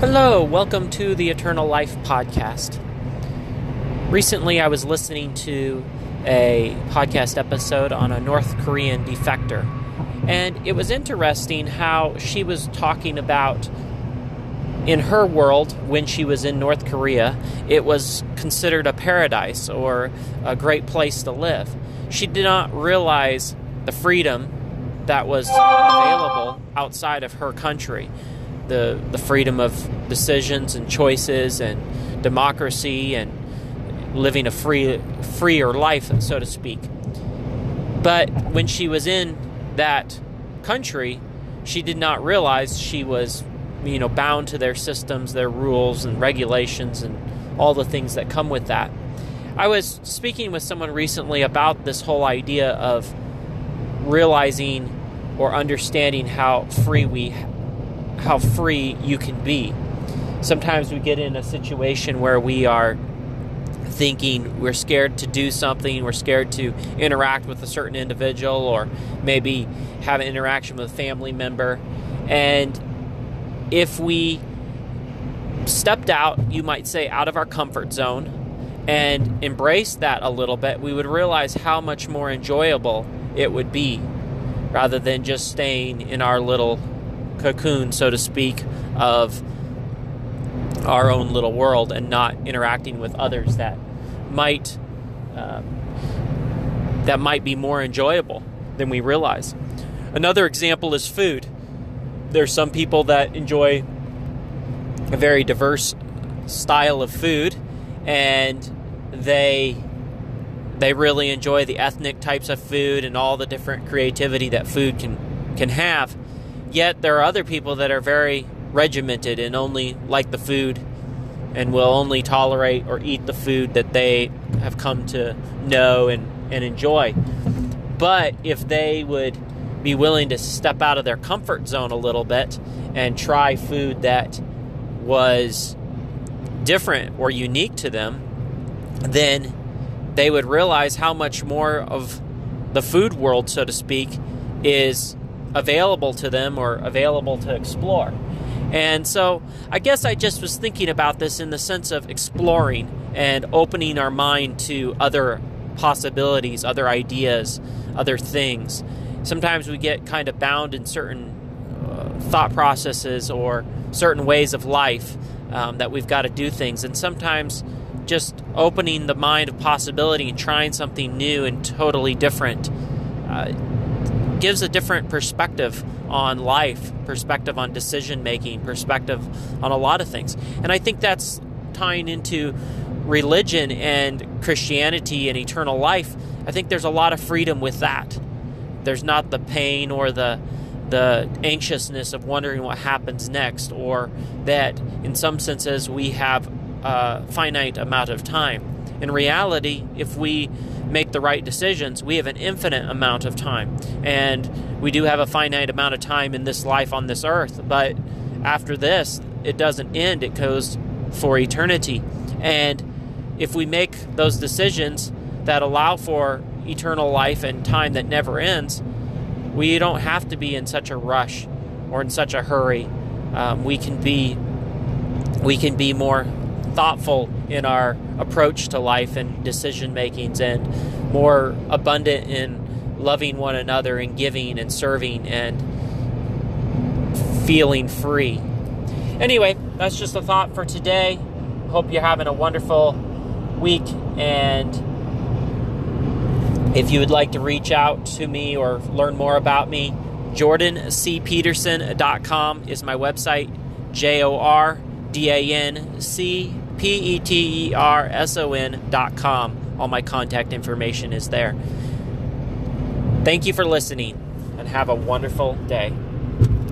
Hello, welcome to the Eternal Life Podcast. Recently, I was listening to a podcast episode on a North Korean defector, and it was interesting how she was talking about in her world, when she was in North Korea, it was considered a paradise or a great place to live. She did not realize the freedom that was available outside of her country the the freedom of decisions and choices and democracy and living a free freer life, so to speak. But when she was in that country, she did not realize she was, you know, bound to their systems, their rules and regulations and all the things that come with that. I was speaking with someone recently about this whole idea of realizing or understanding how free we how free you can be. Sometimes we get in a situation where we are thinking we're scared to do something, we're scared to interact with a certain individual, or maybe have an interaction with a family member. And if we stepped out, you might say, out of our comfort zone and embraced that a little bit, we would realize how much more enjoyable it would be rather than just staying in our little cocoon, so to speak, of our own little world and not interacting with others that might um, that might be more enjoyable than we realize. Another example is food. There's some people that enjoy a very diverse style of food, and they they really enjoy the ethnic types of food and all the different creativity that food can can have. Yet there are other people that are very regimented and only like the food and will only tolerate or eat the food that they have come to know and, and enjoy. But if they would be willing to step out of their comfort zone a little bit and try food that was different or unique to them, then they would realize how much more of the food world, so to speak, is available to them or available to explore. And so I guess I just was thinking about this in the sense of exploring and opening our mind to other possibilities, other ideas, other things. Sometimes we get kind of bound in certain uh, thought processes or certain ways of life um, that we've got to do things. And sometimes just opening the mind of possibility and trying something new and totally different uh, gives a different perspective on life, perspective on decision making, perspective on a lot of things. And I think that's tying into religion and Christianity and eternal life. I think there's a lot of freedom with that. There's not the pain or the the anxiousness of wondering what happens next, or that in some senses we have a finite amount of time. In reality, if we make the right decisions, we have an infinite amount of time. And we do have a finite amount of time in this life on this earth, but after this, it doesn't end, it goes for eternity. And if we make those decisions that allow for eternal life and time that never ends, we don't have to be in such a rush or in such a hurry. Um, we can be we can be more thoughtful in our approach to life and decision makings and more abundant in loving one another and giving and serving and feeling free. Anyway, that's just a thought for today. Hope you're having a wonderful week and if you would like to reach out to me or learn more about me, jordancpeterson.com is my website. J O R D A N C P E T E R S O N dot com. All my contact information is there. Thank you for listening and have a wonderful day.